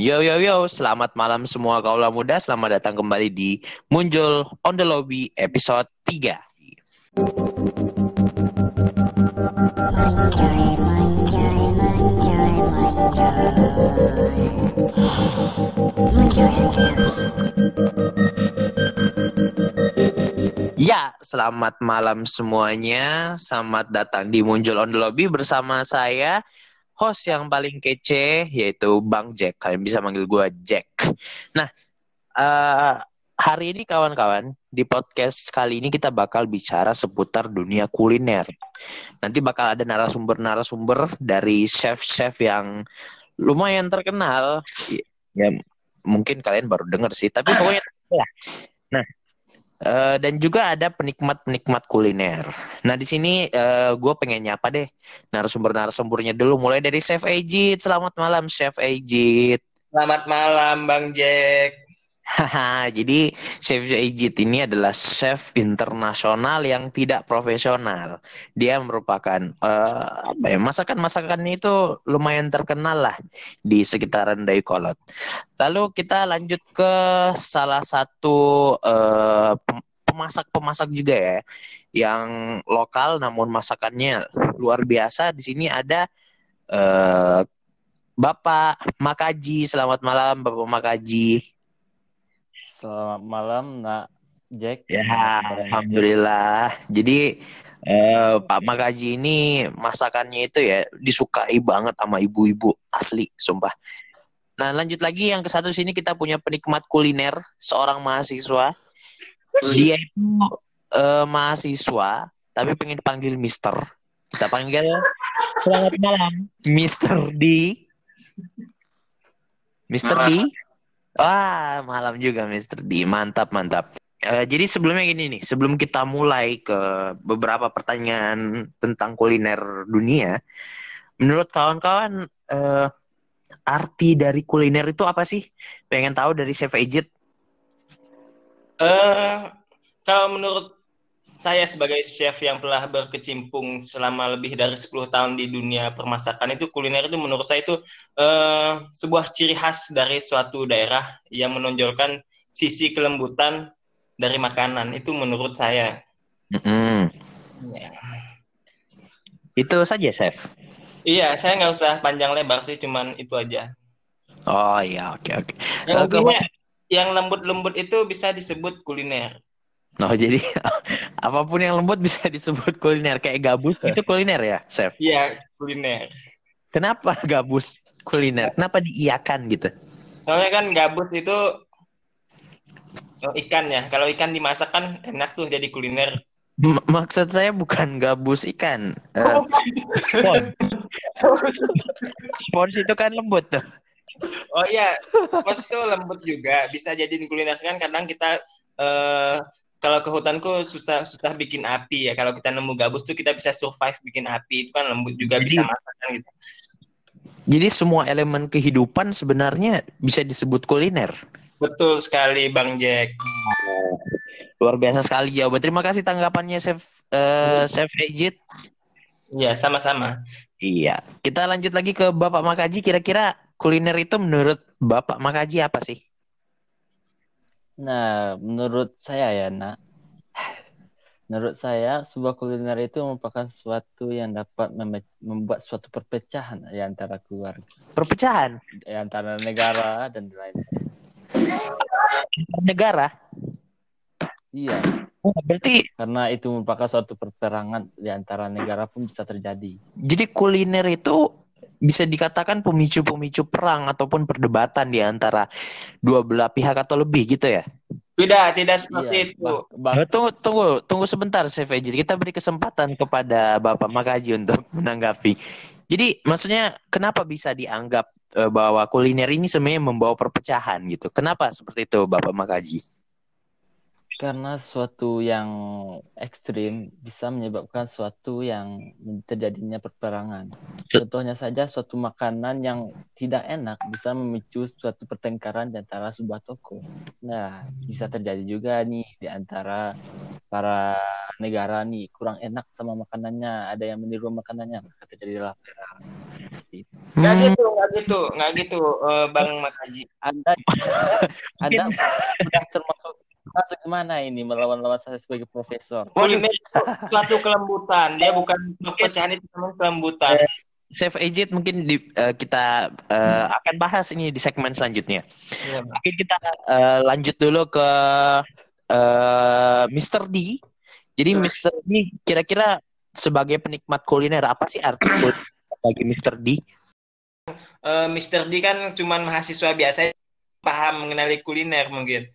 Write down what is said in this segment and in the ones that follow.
Yo yo yo, selamat malam semua kaula muda. Selamat datang kembali di Muncul on the Lobby episode 3. Ya, selamat malam semuanya. Selamat datang di Muncul on the Lobby bersama saya host yang paling kece yaitu Bang Jack. Kalian bisa manggil gue Jack. Nah, uh, hari ini kawan-kawan di podcast kali ini kita bakal bicara seputar dunia kuliner. Nanti bakal ada narasumber-narasumber dari chef-chef yang lumayan terkenal. Ya mungkin kalian baru dengar sih, tapi pokoknya ya. Nah, Uh, dan juga ada penikmat-penikmat kuliner. Nah di sini uh, gue pengen nyapa deh narasumber-narasumbernya dulu. Mulai dari Chef Ejit. Selamat malam Chef Ejit. Selamat malam Bang Jack. Jadi Chef Ejit ini adalah chef internasional yang tidak profesional. Dia merupakan uh, ya masakan-masakannya itu lumayan terkenal lah di sekitaran Dayakolot. Lalu kita lanjut ke salah satu uh, pemasak-pemasak juga ya yang lokal namun masakannya luar biasa. Di sini ada uh, Bapak Makaji. Selamat malam Bapak Makaji. Selamat malam, Nak Jack. Ya, alhamdulillah. Jadi eh, Pak Magaji ini masakannya itu ya disukai banget sama ibu-ibu asli, sumpah. Nah, lanjut lagi yang ke satu sini kita punya penikmat kuliner, seorang mahasiswa. Dia itu eh, mahasiswa, tapi pengen dipanggil Mister. Kita panggil selamat malam, Mister D. Mister D. Wah, malam juga Mr. D. Mantap, mantap. Uh, jadi sebelumnya gini nih, sebelum kita mulai ke beberapa pertanyaan tentang kuliner dunia, menurut kawan-kawan uh, arti dari kuliner itu apa sih? Pengen tahu dari Chef Ejit? Uh, kalau menurut saya sebagai chef yang telah berkecimpung selama lebih dari 10 tahun di dunia permasakan itu kuliner itu menurut saya itu uh, sebuah ciri khas dari suatu daerah yang menonjolkan sisi kelembutan dari makanan itu menurut saya. Mm -hmm. ya. Itu saja chef. Iya, saya nggak usah panjang lebar sih, cuman itu aja. Oh iya, oke okay, oke. Okay. Yang, yang lembut-lembut itu bisa disebut kuliner. Oh jadi apa pun yang lembut bisa disebut kuliner kayak gabus itu kuliner ya, chef? Iya kuliner. Kenapa gabus kuliner? Kenapa diiakan gitu? Soalnya kan gabus itu oh, ikan ya. Kalau ikan dimasak kan enak tuh jadi kuliner. M maksud saya bukan gabus ikan. Uh, spons. spons itu kan lembut tuh. Oh iya, spons itu lembut juga. Bisa jadi kuliner kan kadang kita uh, kalau ke hutanku susah susah bikin api ya. Kalau kita nemu gabus tuh kita bisa survive bikin api. Itu kan lembut juga jadi, bisa masak kan gitu. Jadi semua elemen kehidupan sebenarnya bisa disebut kuliner. Betul sekali Bang Jack. Luar biasa sekali jawaban. Terima kasih tanggapannya Chef uh, Chef Ejit. Iya, sama-sama. Iya. Kita lanjut lagi ke Bapak Makaji. Kira-kira kuliner itu menurut Bapak Makaji apa sih? Nah, menurut saya ya, nak, menurut saya sebuah kuliner itu merupakan sesuatu yang dapat membuat suatu perpecahan di antara keluarga. Perpecahan? Di antara negara dan lain. Negara? Iya. Oh, berarti karena itu merupakan suatu perperangan di antara negara pun bisa terjadi. Jadi kuliner itu bisa dikatakan pemicu-pemicu perang ataupun perdebatan di antara dua belah pihak atau lebih gitu ya? Tidak, tidak seperti iya, itu. Bang, tunggu, tunggu, tunggu sebentar, Chef. Kita beri kesempatan kepada Bapak Makaji untuk menanggapi. Jadi, maksudnya kenapa bisa dianggap uh, bahwa kuliner ini sebenarnya membawa perpecahan gitu? Kenapa seperti itu, Bapak Makaji? Karena suatu yang ekstrim bisa menyebabkan suatu yang terjadinya perperangan. Contohnya saja suatu makanan yang tidak enak bisa memicu suatu pertengkaran di antara sebuah toko. Nah, bisa terjadi juga nih di antara para negara nih kurang enak sama makanannya, ada yang meniru makanannya, maka terjadilah perang. itu. Nggak Hmm, gitu, nggak gitu, nggak gitu, eh, Bang Makaji. Anda Anda sudah termasuk atau gimana ini melawan-lawan saya sebagai profesor? Kuliner itu suatu kelembutan, dia bukan perpecahan itu namanya kelembutan. Chef Ejit mungkin di, eh, kita eh, akan bahas ini di segmen selanjutnya. Iya, Bang. Mungkin kita eh, lanjut dulu ke eh, Mr. D. Jadi Mr. D kira-kira sebagai penikmat kuliner apa sih arti kuliner bagi Mr. D? Eh, Mr. D kan cuman mahasiswa biasa paham mengenali kuliner mungkin.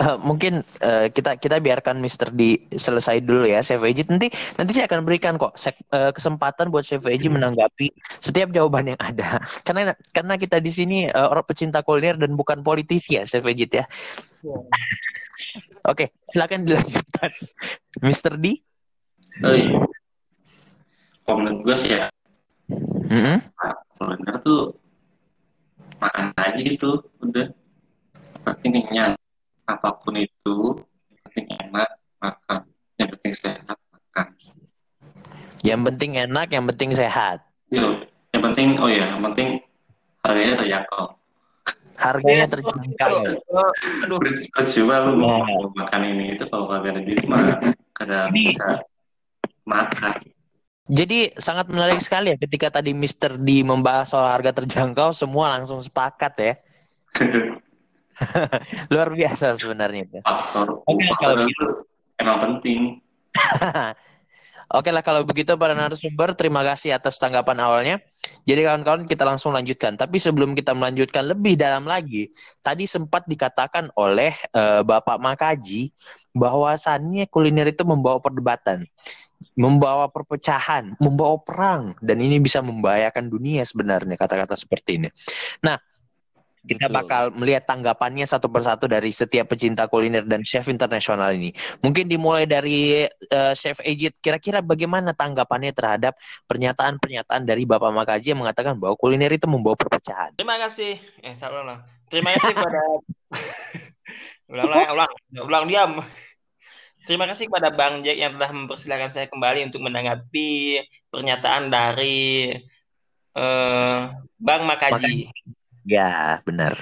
Eh, mungkin eh, kita kita biarkan Mr. D selesai dulu ya Chef Eji nanti nanti saya akan berikan kok sek- eh, kesempatan buat Chef Eji menanggapi setiap jawaban yang ada karena karena kita di sini eh, orang pecinta kuliner dan bukan politisi ya Chef Eji ya oke silakan dilanjutkan Mr. D Oh iya. Kalau menurut gue sih ya, Mm-mm. kuliner tuh makan aja gitu, udah. Penting kenyang. Apa pun itu, yang penting enak, makan. Yang penting sehat, makan. yang penting enak yang penting sehat Yo, yang penting, oh iya, yang penting harganya terjangkau. harganya Iya, terjangkau Eh, aduh, Percuma lu mau makan ini itu kalau kagak ada duit mah kada bisa makan. Jadi sangat menarik sekali ya ketika tadi Mr. D membahas soal harga terjangkau, semua langsung sepakat ya. Luar biasa sebenarnya itu. Faktor Oke, upah kalau itu emang penting. Oke lah kalau begitu para narasumber, terima kasih atas tanggapan awalnya. Jadi kawan-kawan kita langsung lanjutkan. Tapi sebelum kita melanjutkan lebih dalam lagi, tadi sempat dikatakan oleh eh, Bapak Makaji bahwasannya kuliner itu membawa perdebatan, membawa perpecahan, membawa perang, dan ini bisa membahayakan dunia sebenarnya kata-kata seperti ini. Nah, kita Betul. bakal melihat tanggapannya satu persatu dari setiap pecinta kuliner dan chef internasional ini. Mungkin dimulai dari eh, Chef Ejit, kira-kira bagaimana tanggapannya terhadap pernyataan-pernyataan dari Bapak Makaji yang mengatakan bahwa kuliner itu membawa perpecahan. terima kasih. Eh, salah ulang. Terima kasih pada ulang, ulang, ulang, ulang diam. Terima kasih kepada Bang Jack yang telah mempersilahkan saya kembali untuk menanggapi pernyataan dari eh, Bang Makaji. Ya, benar.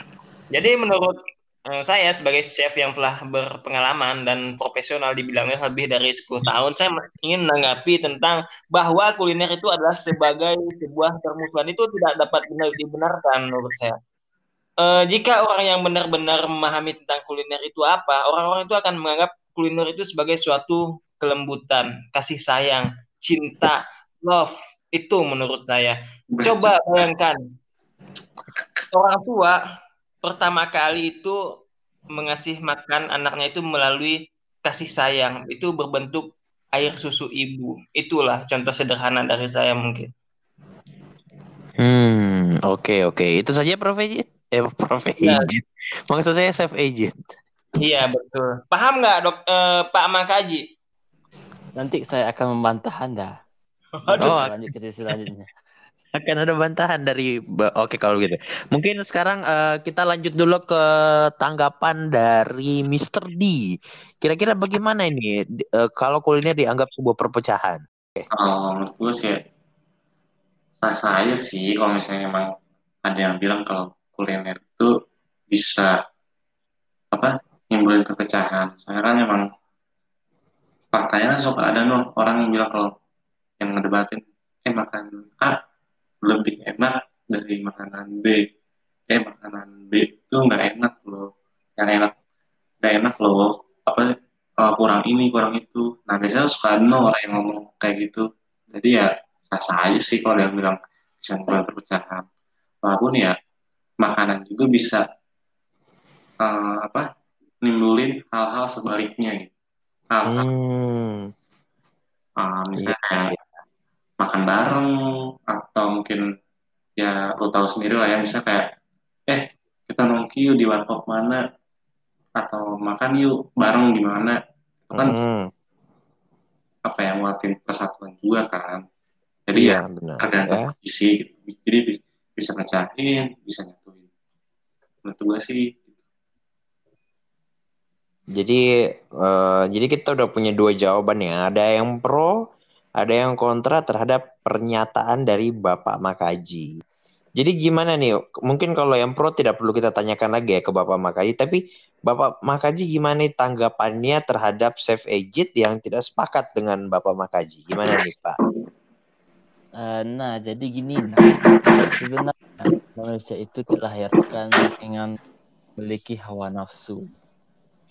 Jadi menurut eh, saya sebagai chef yang telah berpengalaman dan profesional di bidangnya lebih dari 10 tahun, saya ingin menanggapi tentang bahwa kuliner itu adalah sebagai sebuah permusuhan itu tidak dapat benar dibenarkan menurut saya. Eh, jika orang yang benar-benar memahami tentang kuliner itu apa, orang-orang itu akan menganggap kuliner itu sebagai suatu kelembutan, kasih sayang, cinta, love. Itu menurut saya. Coba bayangkan orang tua pertama kali itu mengasih makan anaknya itu melalui kasih sayang. Itu berbentuk air susu ibu. Itulah contoh sederhana dari saya mungkin. Hmm, oke oke. Itu saja Prof Ejit. Eh, Prof Ya. Ejit. Maksud saya Chef Ejit. Iya betul. Paham nggak dok eh, Pak Makaji? Nanti saya akan membantah Anda. Aduh. Oh, Lanjut ke sesi selanjutnya. Akan ada bantahan dari Oke kalau gitu. Mungkin sekarang eh, kita lanjut dulu ke tanggapan dari Mr. D. Kira-kira bagaimana ini eh, kalau kuliner dianggap sebuah perpecahan? Kalau menurut gue sih sah aja sih kalau misalnya emang ada yang bilang kalau kuliner itu bisa apa nimbulin perpecahan. Soalnya kan emang faktanya kan suka ada loh orang yang bilang kalau yang ngedebatin eh makan A lebih enak dari makanan B. Eh makanan B itu nggak enak loh. Yang enak nggak enak loh. Apa eh, kurang ini kurang itu. Nah biasanya suka ada orang yang ngomong kayak gitu. Jadi ya sah aja sih kalau yang bilang bisa nimbulin perpecahan. Walaupun ya makanan juga bisa eh, apa nimbulin hal-hal sebaliknya gitu. Hal-hal Hmm, uh, misalnya Iya, kayak makan bareng atau mungkin ya lo tahu sendiri lah ya misalnya kayak eh kita nongki yuk di warkop mana atau makan yuk bareng di mana itu kan hmm, apa yang nguatin persatuan juga kan jadi ya iya benar. tergantung Ya. kondisi gitu. jadi bi- bisa ngecahin bisa nyatuin menurut gue sih Jadi eh, jadi kita udah punya dua jawaban ya. Ada yang pro, ada yang kontra terhadap pernyataan dari Bapak Makaji. Jadi gimana nih? Mungkin kalau yang pro tidak perlu kita tanyakan lagi ya ke Bapak Makaji, tapi Bapak Makaji gimana nih tanggapannya terhadap Chef Ejit yang tidak sepakat dengan Bapak Makaji? Gimana nih Pak? Uh, nah, jadi gini, nah, sebenarnya manusia itu dilahirkan dengan memiliki hawa nafsu.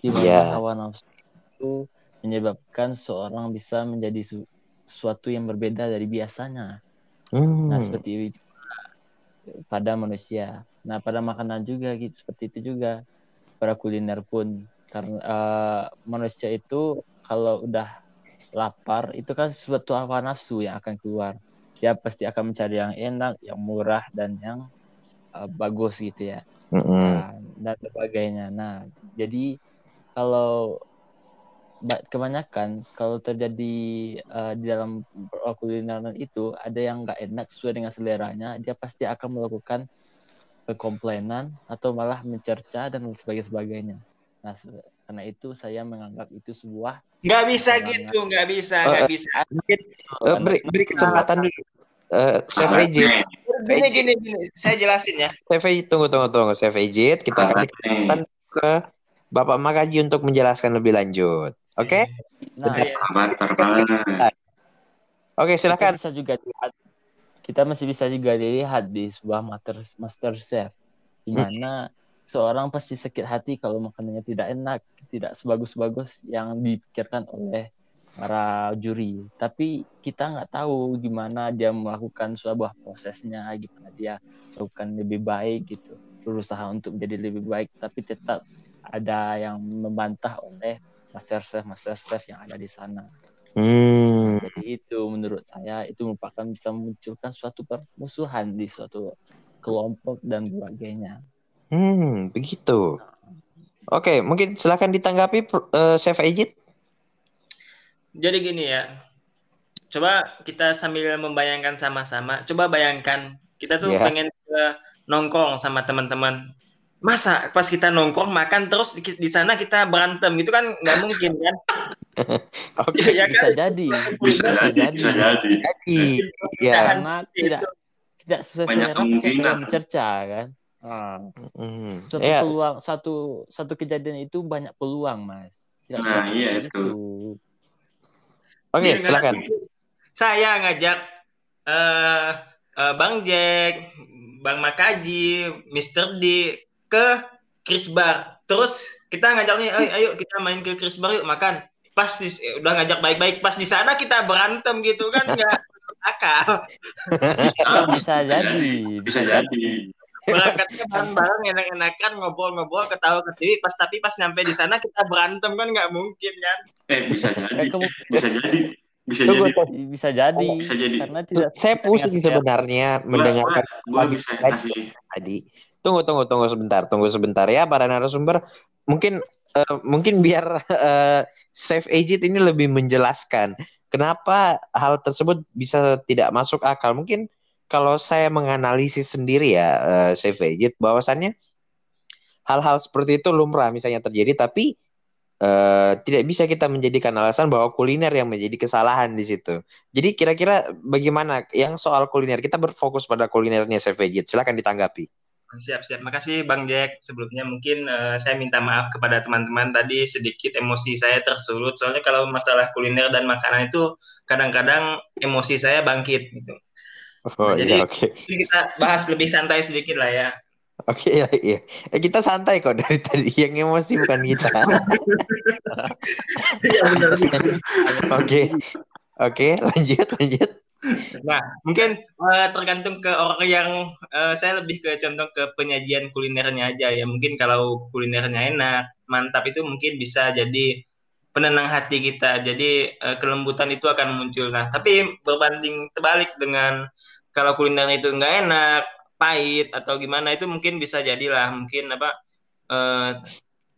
Di mana yeah. hawa nafsu itu menyebabkan seorang bisa menjadi sesuatu yang berbeda dari biasanya. Hmm. Nah, seperti itu pada manusia. Nah, pada makanan juga gitu seperti itu juga pada kuliner pun karena uh, manusia itu kalau udah lapar itu kan suatu hawa nafsu yang akan keluar. Dia pasti akan mencari yang enak, yang murah dan yang uh, bagus gitu ya. Mm -hmm. nah, dan sebagainya. Nah, jadi kalau kebanyakan kalau terjadi uh, di dalam kulineran itu ada yang nggak enak sesuai dengan seleranya dia pasti akan melakukan komplainan atau malah mencerca dan sebagainya nah karena itu saya menganggap itu sebuah nggak bisa gitu nggak bisa nggak uh, bisa. mungkin uh, beri beri kesempatan dulu. Uh, Chef Ejit gini gini gini saya jelasin ya. Chef Ejit tunggu tunggu tunggu. Chef Ejit kita kasih kesempatan ke Bapak Makaji untuk menjelaskan lebih lanjut. Oke? Okay? Nah, iya. Oke, silakan. Kita bisa juga lihat, kita masih bisa juga dilihat di sebuah master master chef di hmm. mana hmm. seorang pasti sakit hati kalau makanannya tidak enak, tidak sebagus-bagus yang dipikirkan oleh para juri. Tapi kita nggak tahu gimana dia melakukan sebuah prosesnya, gimana dia melakukan lebih baik gitu, berusaha untuk menjadi lebih baik, tapi tetap ada yang membantah oleh master chef master chef yang ada di sana. Hmm. Jadi itu menurut saya itu merupakan bisa memunculkan suatu permusuhan di suatu kelompok dan sebagainya. Hmm, begitu. Oke, mungkin silakan ditanggapi uh, Chef Ejit. Jadi gini ya. Coba kita sambil membayangkan sama-sama. Coba bayangkan kita tuh yeah. pengen ke nongkrong sama teman-teman masa pas kita nongkrong makan terus di, di sana kita berantem gitu kan nggak mungkin kan Oke, okay. ya, kan? bisa jadi. Bisa, bisa jadi. Bisa jadi. Jadi, ya. Karena tidak tidak sesuai Banyak kemungkinan mencerca kan. Hmm. Satu ya. peluang satu satu kejadian itu banyak peluang, Mas. Tidak nah, iya itu. itu. Oke, okay, silakan. Saya ngajak uh, uh, Bang Jack, Bang Makaji, Mr. D ke Chris Bar. Terus kita ngajak nih, ayo, ayo kita main ke Chris Bar yuk makan. Pas di, udah ngajak baik-baik, pas di sana kita berantem gitu kan nggak akal. Bisa, bisa jadi. Bisa jadi. Berangkatnya bareng-bareng enak-enakan ngobrol-ngobrol ketawa ketiwi pas tapi pas nyampe di sana kita berantem kan nggak mungkin kan. Eh bisa jadi. bisa jadi. Bisa jadi. Bisa jadi. bisa jadi. Karena tidak saya pusing sebenarnya mendengarkan gua, gua bisa kasih tadi Tunggu, tunggu, tunggu sebentar, tunggu sebentar ya para narasumber. Mungkin uh, mungkin biar uh, Safe Agent ini lebih menjelaskan kenapa hal tersebut bisa tidak masuk akal. Mungkin kalau saya menganalisis sendiri ya uh, Safe Agent bahwasannya hal-hal seperti itu lumrah misalnya terjadi tapi uh, tidak bisa kita menjadikan alasan bahwa kuliner yang menjadi kesalahan di situ. Jadi kira-kira bagaimana yang soal kuliner kita berfokus pada kulinernya Ejit. Silakan ditanggapi. Siap, siap. Makasih Bang Jack. Sebelumnya mungkin uh, saya minta maaf kepada teman-teman tadi sedikit emosi saya tersulut. Soalnya kalau masalah kuliner dan makanan itu kadang-kadang emosi saya bangkit gitu. Oh, nah, iya, jadi okay. kita bahas lebih santai sedikit lah ya. Oke, okay, ya, iya. Eh, kita santai kok dari tadi. Yang emosi bukan kita. Iya, oke. Oke, lanjut, lanjut. Nah, mungkin uh, tergantung ke orang yang uh, saya lebih ke contoh ke penyajian kulinernya aja ya. Mungkin kalau kulinernya enak, mantap itu mungkin bisa jadi penenang hati kita. Jadi uh, kelembutan itu akan muncul. Nah, tapi berbanding terbalik dengan kalau kulinernya itu nggak enak, pahit atau gimana itu mungkin bisa jadilah mungkin apa uh,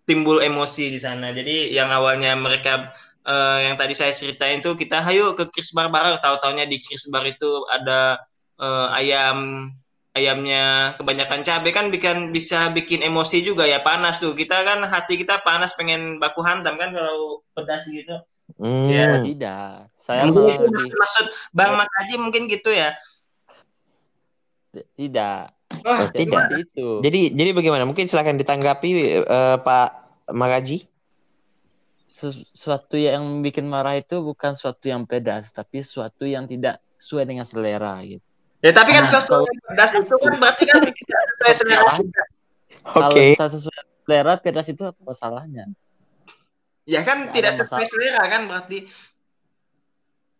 timbul emosi di sana. Jadi yang awalnya mereka uh, yang tadi saya ceritain tuh kita hayu ke Chris Bar bareng tahu-taunya di Chris Bar itu ada uh, ayam ayamnya kebanyakan cabai kan bikin bisa bikin emosi juga ya panas tuh kita kan hati kita panas pengen baku hantam kan kalau pedas gitu hmm. ya tidak saya mungkin itu maksud, maksud Bang Makaji mungkin gitu ya tidak Oh, tidak. Itu. Jadi jadi bagaimana? Mungkin silahkan ditanggapi eh, Pak Magaji. Sesuatu yang bikin marah itu bukan sesuatu yang pedas, tapi sesuatu yang tidak sesuai dengan selera gitu. Ya tapi kan Nah, sesuatu yang pedas itu kan berarti kan tidak sesuai selera kita. Oke. Kalau sesuai selera, pedas itu apa masalahnya? Ya kan Nggak tidak sesuai masalah. selera kan berarti.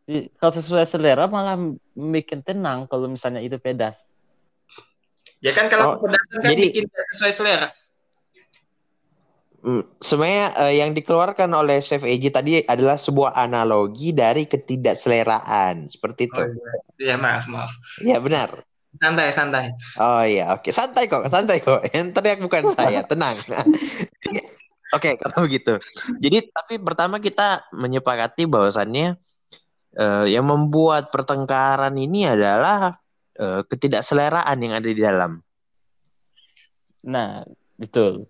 Kalau sesuai selera malah bikin tenang kalau misalnya itu pedas. Ya kan kalau Oh, kepedasan kan jadi- bikin tidak sesuai selera. Mm, Sebenarnya eh, yang dikeluarkan oleh Chef Eji tadi adalah sebuah analogi dari ketidakseleraan seperti itu. Ya maaf maaf. Ya benar. Santai santai. Oh iya, oke. Santai kok, santai kok. Yang teriak bukan saya, tenang. Oke, kalau begitu. Jadi, tapi pertama kita menyepakati bahwasannya eh, yang membuat pertengkaran ini adalah eh, ketidakseleraan yang ada di dalam. Nah, betul.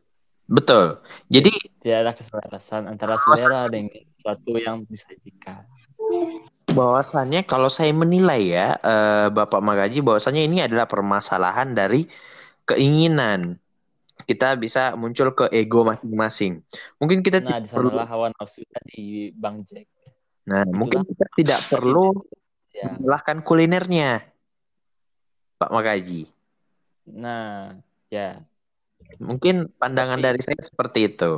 Betul. Jadi, Tidak ada keselarasan antara selera dengan sesuatu yang disajikan. bahwasannya kalau saya menilai ya, eh, Bapak Magaji, bahwasannya ini adalah permasalahan dari keinginan. Kita bisa muncul ke ego masing-masing. Mungkin kita Nah, tidak perlu hawa nafsu di Bang Jack. Nah, mungkin kita tidak perlu Ya. kulinernya, Pak Makaji. Nah, ya. Mungkin pandangan Tapi- dari saya seperti itu.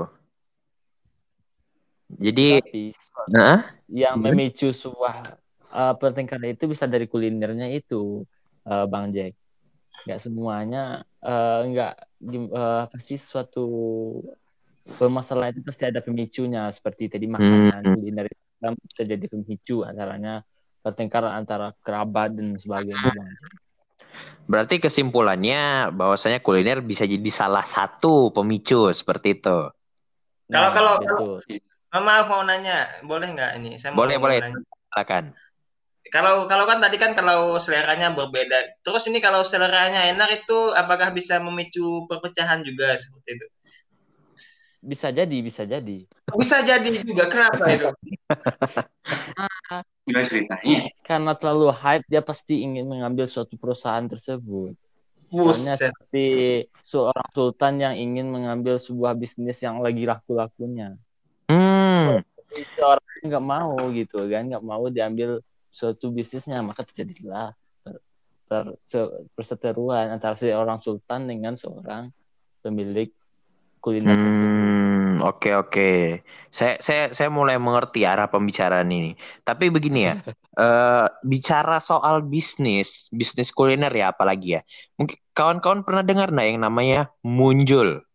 Jadi, Tapi nah, yang Hmm. memicu sebuah uh, pertengkaran itu bisa dari kulinernya itu, uh, Bang Jack. Nggak semuanya, uh, nggak gim- uh, pasti suatu permasalahan itu pasti ada pemicunya seperti tadi makanan Hmm. kuliner itu kan pemicu antaranya pertengkaran antara kerabat dan sebagainya, Bang Jack. Berarti kesimpulannya bahwasanya kuliner bisa jadi salah satu pemicu seperti itu. Kalau- kalau- betul. Oh, maaf mau nanya, boleh nggak ini? Saya mau Boleh, mau boleh. nanya. Silakan. Kalau kalau kan tadi kan kalau seleranya berbeda. Terus ini kalau seleranya enak itu apakah bisa memicu perpecahan juga seperti itu? Bisa jadi, bisa jadi. Bisa jadi juga. Kenapa itu? Gimana ceritanya? Karena terlalu hype, dia pasti ingin mengambil suatu perusahaan tersebut. Buset. seperti seorang sultan yang ingin mengambil sebuah bisnis yang lagi laku-lakunya. Hmm, Itu orang nggak mau gitu kan, nggak mau diambil suatu bisnisnya, maka terjadilah per- per- se- perseteruan antara seorang sultan dengan seorang pemilik kuliner tersebut. hmm, oke oke. Saya saya saya mulai mengerti arah pembicaraan ini. Tapi begini ya, eh, bicara soal bisnis, bisnis kuliner ya apalagi ya. Mungkin kawan-kawan pernah dengar nggak yang namanya muncul?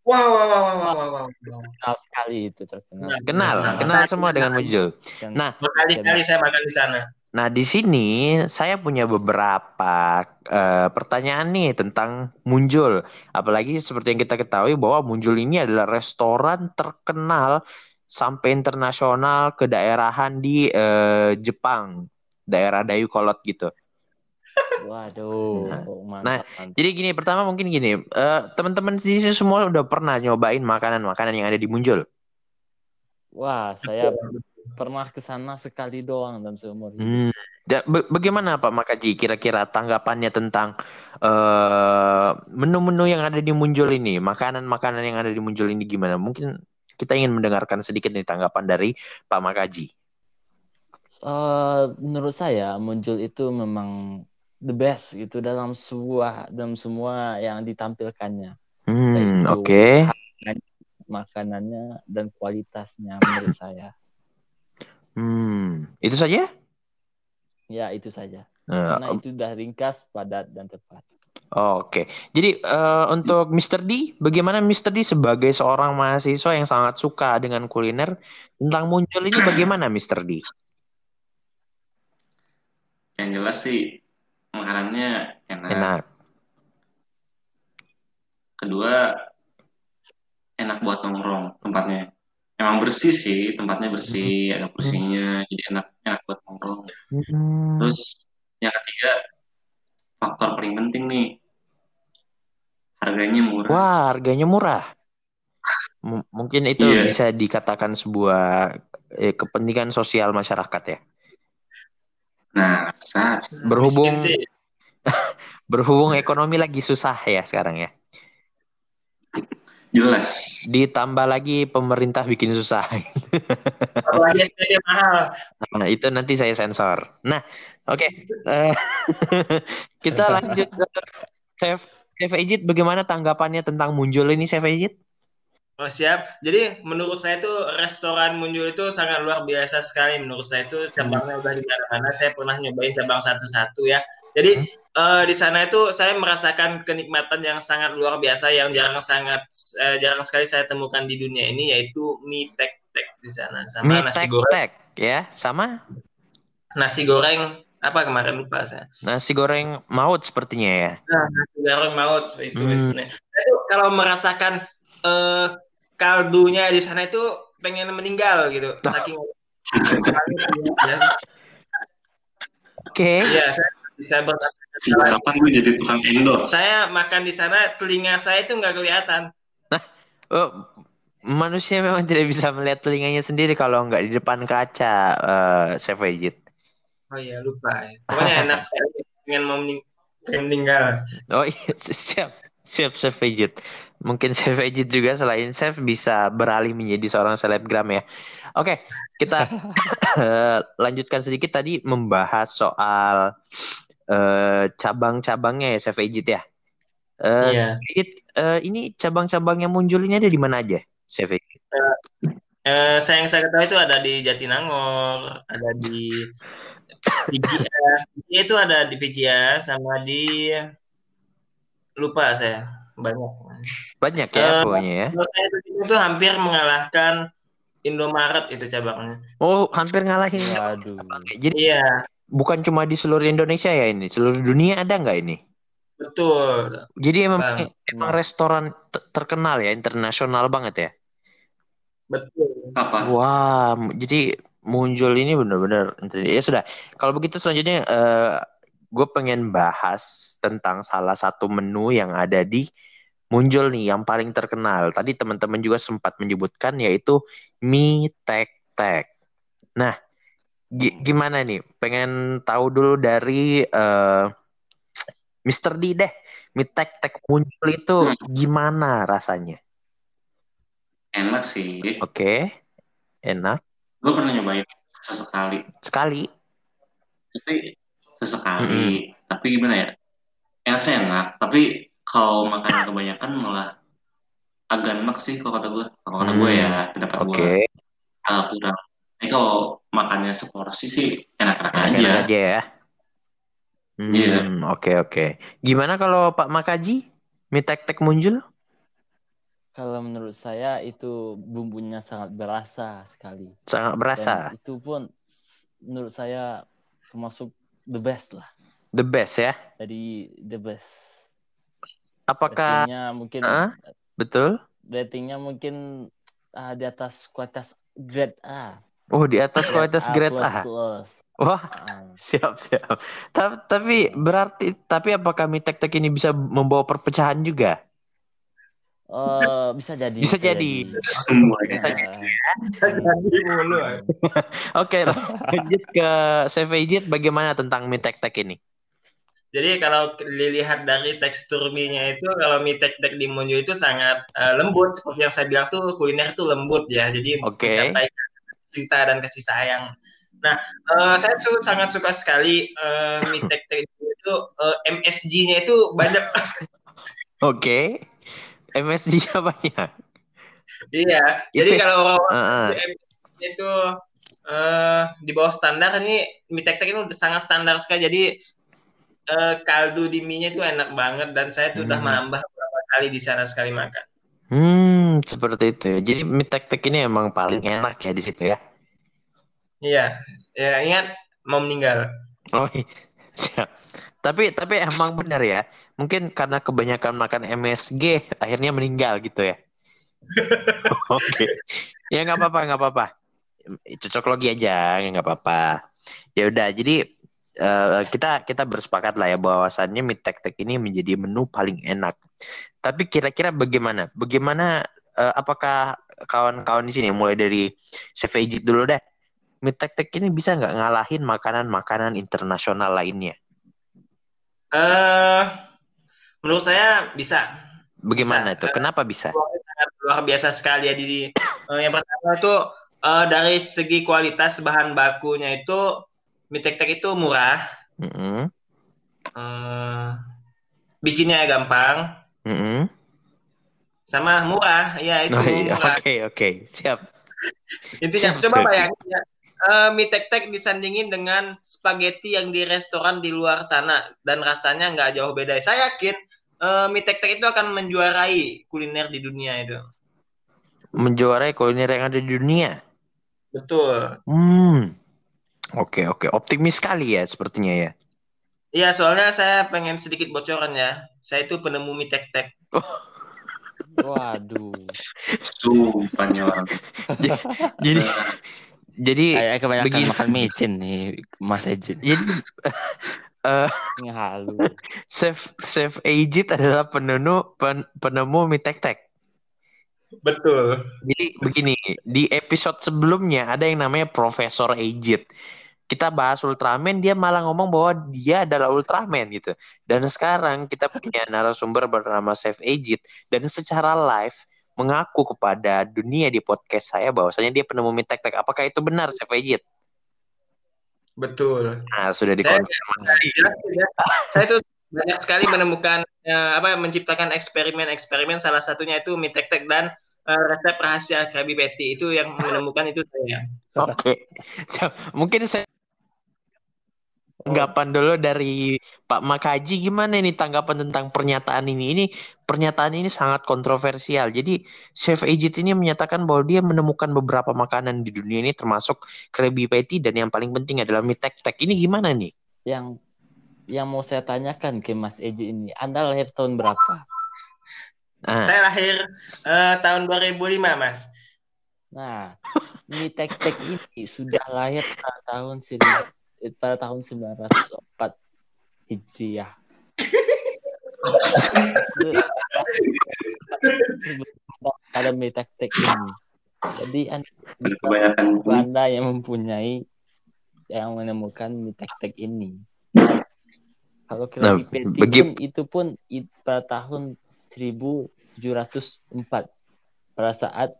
Wow, wow, wow, wow, wow, wow, wow. Kenal sekali itu terkenal. Nah, Kenal, Nah, kenal saya- semua dengan muncul. Nah, Berkali-kali saya makan di sana. Nah, di sini saya punya beberapa eh, pertanyaan nih tentang Munjul. Apalagi seperti yang kita ketahui bahwa Munjul ini adalah restoran terkenal sampai internasional kedaerahan di eh, Jepang, daerah Dayu-Kolot gitu. Waduh, Nah, mantap, nah, mantap. Jadi gini, pertama mungkin gini, eh, teman-teman di sini semua udah pernah nyobain makanan-makanan yang ada di Munjul. Wah, saya pernah ke sana sekali doang dalam seumur hidup. Hmm. Da- ba- bagaimana Pak Makaji kira-kira tanggapannya tentang eh, menu-menu yang ada di Munjul ini, makanan-makanan yang ada di Munjul ini gimana? Mungkin kita ingin mendengarkan sedikit nih tanggapan dari Pak Makaji. Eh, menurut saya muncul itu memang the best gitu dalam sebuah dalam semua yang ditampilkannya Hmm, oke. makanannya dan kualitasnya menurut saya Hmm, itu saja? ya itu saja Eh, karena itu sudah ringkas padat dan tepat Oke, jadi eh, untuk Mr. D, bagaimana Mr. D sebagai seorang mahasiswa yang sangat suka dengan kuliner tentang Munjul ini bagaimana Mr. D? Yang jelas sih makanannya enak. Enak. Kedua enak buat nongkrong tempatnya. Emang bersih sih, tempatnya bersih, ada kursinya, jadi enak enak buat nongkrong. Hmm. Terus yang ketiga faktor paling penting nih harganya murah. Wah, harganya murah. M- mungkin itu Iya. bisa dikatakan sebuah eh, kepentingan sosial masyarakat ya. Nah, saat Berhubung-. Berhubung ekonomi lagi susah ya sekarang ya. Jelas. Ditambah lagi pemerintah bikin susah. Apalagi mahal. Nah, itu nanti saya sensor. Nah, oke. Eh, kita lanjut ke Chef Chef Ejit bagaimana tanggapannya tentang muncul ini Chef Ejit? Oh siap. Jadi menurut saya itu restoran Munjul itu sangat luar biasa sekali. Menurut saya itu cabangnya udah di mana-mana. Saya pernah nyobain cabang satu-satu ya. Jadi eh, di sana itu saya merasakan kenikmatan yang sangat luar biasa yang jarang sangat eh, jarang sekali saya temukan di dunia ini yaitu mie tek tek di sana sama Mie nasi tek goreng tek ya, sama nasi goreng apa kemarin lupa saya. nasi goreng maut sepertinya ya. Nah, nasi goreng maut itu Hmm. sebenarnya. Tuh kalau merasakan eh, kaldunya di sana itu pengen meninggal gitu. Saking ya, Oke. Iya, saya bisa Sejak kapan gue jadi tukang endorse? Saya makan di sana, telinga saya itu nggak kelihatan. Oh, manusia memang tidak bisa melihat telinganya sendiri kalau nggak di depan kaca, eh Chef Ejit. Oh iya, lupa. ya. Pokoknya enak sekali. Pengen mau mening- pengen meninggal. Oh iya, siap, siap Chef Ejit. Mungkin Chef Ejit juga selain chef bisa beralih menjadi seorang selebgram ya. Oke, kita eh, lanjutkan sedikit tadi membahas soal eh, cabang-cabangnya ya Chef Ejit ya. Eh, Iya. Ejit, eh, ini cabang-cabang yang muncul ini ada di mana aja, Chef Ejit? Eh, saya yang saya ketahui itu ada di Jatinangor, ada di PGA. Itu ada di PGA sama di lupa saya banyak. Banyak ya Eh, pokoknya ya. Saya itu, itu hampir mengalahkan Indomaret itu cabangnya. Oh, hampir ngalahin. Waduh. Jadi Iya, bukan cuma di seluruh Indonesia ya ini, seluruh dunia ada nggak ini? betul. Jadi emang Bang. emang restoran te- terkenal ya, internasional banget ya. Betul. Apa? Wah, jadi muncul ini benar-benar ya sudah. Kalau begitu selanjutnya eh gue pengen bahas tentang salah satu menu yang ada di muncul nih yang paling terkenal. Tadi teman-teman juga sempat menyebutkan yaitu mie tek tek. Nah, gi- gimana nih? Pengen tahu dulu dari eh Mr. D deh. Mie tek tek muncul itu Hmm. gimana rasanya? Enak sih. Oke. Enak Gue pernah nyobain sesekali. sekali. Tapi sesekali. Tapi gimana ya? Enak sih enak. Tapi kalau makan kebanyakan malah agak enak sih kalau kata gue. Kalau kata gue Hmm. ya, pendapat Oke. gue agak kurang. Tapi kalau makannya seporsi sih enak-enak aja. Enak aja ya. Hmm, Iya. oke oke. Gimana kalau Pak Makaji? Mie tek tek muncul? Kalau menurut saya itu bumbunya sangat berasa sekali. Sangat berasa. Dan itu pun menurut saya termasuk the best lah. The best ya. Dari the best. Apakah Ratingnya mungkin Hah? betul? ratingnya mungkin ah, di atas kualitas grade A. Oh, di atas kualitas grade plus, A. plus. Wah, Ah, siap siap. Ta- Tapi berarti tapi apakah mie tek tek ini bisa membawa perpecahan juga? eh, bisa jadi. Bisa jadi. Semuanya. Ah, Jadi mulu. Oke, lanjut ke Chef Ejit bagaimana tentang mie tek tek ini? Jadi kalau dilihat dari tekstur mie-nya itu, kalau mie tek-tek di Monjo itu sangat eh, lembut. Seperti yang saya bilang tuh kuliner itu lembut ya. Jadi Oke. mencapai cinta dan kasih sayang. Nah, eh, saya su- sangat suka sekali eh, mie tek-tek itu eh, MSG-nya itu banyak. Oke. MSG-nya banyak. Iya. Itu- Jadi kalau orang Heeh. MSG itu eh, di bawah standar ini mie tek-tek ini udah sangat standar sekali. Jadi eh, kaldu di mie-nya itu enak banget dan saya tuh udah Hmm. menambah beberapa kali di sana sekali makan. Hmm, seperti itu. ya. Jadi mie tek tek ini emang paling enak ya di situ ya. Iya, ya ingat mau meninggal. Oh, iya. siap. Tapi tapi emang benar ya. Mungkin karena kebanyakan makan MSG akhirnya meninggal gitu ya. Oke. Ya nggak apa-apa, nggak apa-apa. Cocok logi aja, nggak apa-apa. Ya udah, jadi eh, kita kita bersepakat lah ya bahwasannya mie tek tek ini menjadi menu paling enak. Tapi kira-kira bagaimana? Bagaimana eh, apakah kawan-kawan di sini mulai dari Chef Ejit dulu deh. Mie tek tek ini bisa nggak ngalahin makanan-makanan internasional lainnya? Eh, menurut saya bisa. Bagaimana Bisa. itu? Kenapa bisa? Luar biasa sekali ya di eh, yang pertama itu eh, dari segi kualitas bahan bakunya itu mie tek tek itu murah, Mm-mm. eh, bikinnya gampang, Mm-mm. sama murah. Ya itu Oh, iya. murah. Oke, oke. Siap. Intinya Siap, coba siap. bayangin ya. eh, mie tek tek disandingin dengan spaghetti yang di restoran di luar sana dan rasanya nggak jauh beda. Saya yakin eh, mie tek tek itu akan menjuarai kuliner di dunia itu. Menjuarai kuliner yang ada di dunia. Betul. Hmm. Oke, oke. Optimis sekali ya sepertinya ya. Iya, soalnya saya pengen sedikit bocoran ya. Saya itu penemu mie tek tek. Waduh. Sumpah nih orang. Jadi jadi Kayak kebanyakan begini. makan micin nih, Mas Ejin. jadi eh Ini halu. Chef Chef Ejit adalah penemu pen- penemu mie tek tek. Betul. Jadi begini, di episode sebelumnya ada yang namanya Profesor Ejit. Kita bahas Ultraman, dia malah ngomong bahwa dia adalah Ultraman gitu. Dan sekarang kita punya narasumber bernama Chef Ejit dan secara live mengaku kepada dunia di podcast saya bahwasanya dia penemu mie tek tek. Apakah itu benar Chef Ejit? Betul. Nah, sudah dikonfirmasi. Jelas, ya. Saya itu banyak sekali menemukan eh, apa menciptakan eksperimen-eksperimen salah satunya itu mie tek tek dan eh, resep rahasia Krabby Patty itu yang menemukan itu saya. Oke. So, mungkin saya tanggapan dulu dari Pak Makaji gimana ini tanggapan tentang pernyataan ini? Ini pernyataan ini sangat kontroversial. Jadi Chef Ejit ini menyatakan bahwa dia menemukan beberapa makanan di dunia ini termasuk Krabby Patty dan yang paling penting adalah mie tek tek. Ini gimana nih? Yang yang mau saya tanyakan ke Mas Eji ini, Anda lahir tahun berapa? Nah, Saya lahir eh, tahun 2005, Mas. Nah, mie tek tek ini sudah lahir tahun seribu, pada tahun 904 Hijriah. Ada tek ini. Jadi Anda yang mempunyai yang menemukan tek ini. Kalau Nah, Krabby Patty bagi- pun itu pun pada tahun 1704 pada saat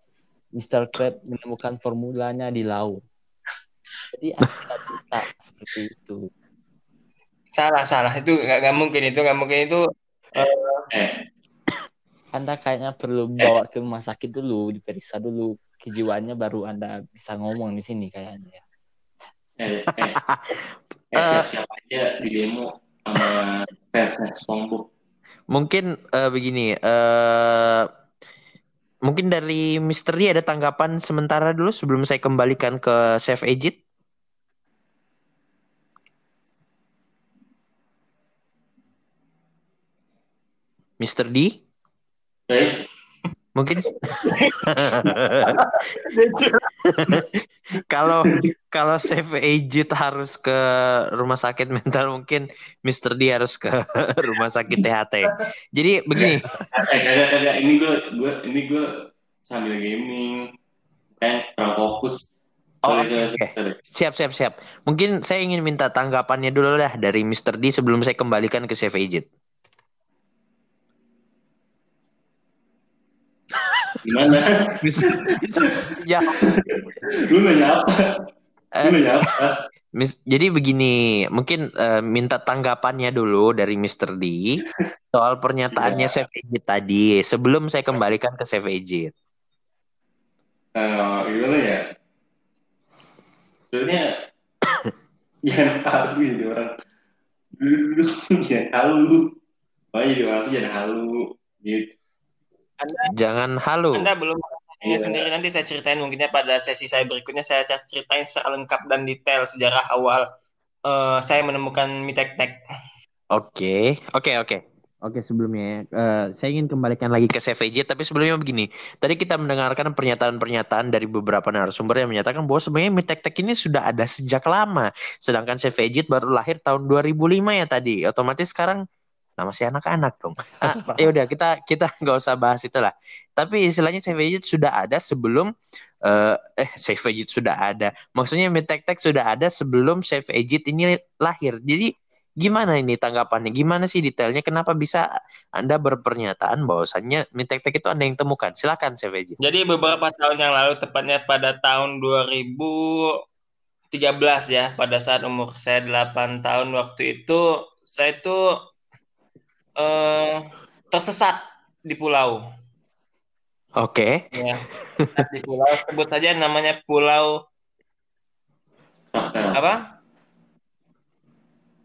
Mr. Krab menemukan formulanya di laut. Jadi bisa seperti itu. Salah, salah. Itu nggak nggak mungkin itu, nggak mungkin itu. eh Anda kayaknya perlu bawa ke rumah sakit dulu, diperiksa dulu kejiwaannya baru Anda bisa ngomong di sini kayaknya. eh eh eh siap-siap aja di demo sama SpongeBob. mungkin eh, begini. eh mungkin dari Misteri ada tanggapan sementara dulu sebelum saya kembalikan ke Chef Ejit. Mr. D? Baik, Mungkin kalau kalau Chef Ejit harus ke rumah sakit mental mungkin Mr. D harus ke rumah sakit THT. Jadi begini, kagak kagak ini gue gue ini gue sambil gaming, kan kurang fokus. Oh, Sorry, sorry. siap siap siap. Mungkin saya ingin minta tanggapannya dulu lah dari Mr. D sebelum saya kembalikan ke Chef Ejit. Gimana? ya, Lu nanya apa? Lu eh, nanya apa? Mis- jadi begini, mungkin eh, minta tanggapannya dulu dari Mr. D soal pernyataannya Iya. Chef Ejit tadi sebelum saya kembalikan ke Chef Ejit. Eh, gimana ya? Sebenarnya jangan halu jadi orang. Dulu jangan halu. Oh jadi orang tuh jangan halu. Gitu. Jangan halu. Anda belum mengetahuinya Iya. sendiri nanti saya ceritain mungkinnya pada sesi saya berikutnya saya ceritain secara lengkap dan detail sejarah awal eh, saya menemukan mie tek tek. Oke, oke, oke. Oke, sebelumnya eh, saya ingin kembalikan lagi ke Ejit, tapi sebelumnya begini. Tadi kita mendengarkan pernyataan-pernyataan dari beberapa narasumber yang menyatakan bahwa sebenarnya mie tek tek ini sudah ada sejak lama. Sedangkan Ejit baru lahir tahun 2005 ya tadi. Otomatis sekarang nama si anak-anak dong. Ah, ya udah kita kita nggak usah bahas itulah. Tapi istilahnya Chef Ejit sudah ada sebelum eh eh Chef Ejit sudah ada. Maksudnya mie tek tek sudah ada sebelum Chef Ejit ini lahir. Jadi Gimana ini tanggapannya? Gimana sih detailnya? Kenapa bisa Anda berpernyataan bahwasannya mie tek tek itu Anda yang temukan? Silakan, CVJ. Jadi beberapa tahun yang lalu, tepatnya pada tahun 2013 ya, pada saat umur saya 8 tahun waktu itu, saya itu eh, tersesat di pulau. Oke. Ya, di pulau sebut saja namanya Pulau apa?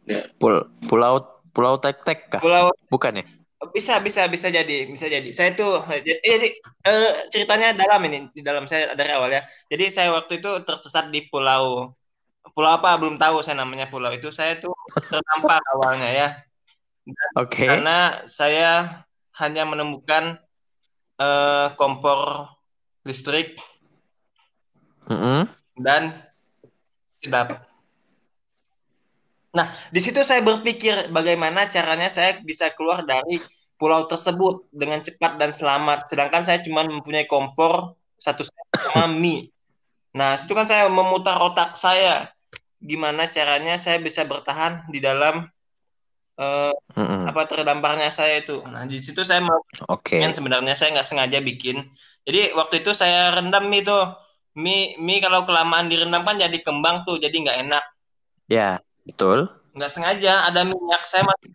Ya. Pul pulau Pulau Tek Tek kah? Pulau Bukan ya? bisa bisa bisa jadi bisa jadi saya tuh jadi, jadi eh, ceritanya dalam ini di dalam saya dari awal ya jadi saya waktu itu tersesat di pulau pulau apa belum tahu saya namanya pulau itu saya tuh terdampar awalnya ya Oke. karena saya hanya menemukan eh, kompor listrik Mm-mm. dan sedap. Nah, di situ saya berpikir bagaimana caranya saya bisa keluar dari pulau tersebut dengan cepat dan selamat. Sedangkan saya cuma mempunyai kompor satu sama mie. Nah, situ kan saya memutar otak saya gimana caranya saya bisa bertahan di dalam eh, Mm-mm. apa terdamparnya saya itu. Nah, di situ saya mau Oke. kan sebenarnya saya nggak sengaja bikin. Jadi waktu itu saya rendam mie tuh. Mie, mie kalau kelamaan direndam kan jadi kembang tuh, jadi nggak enak. Ya, betul. Nggak sengaja ada minyak. Saya masukin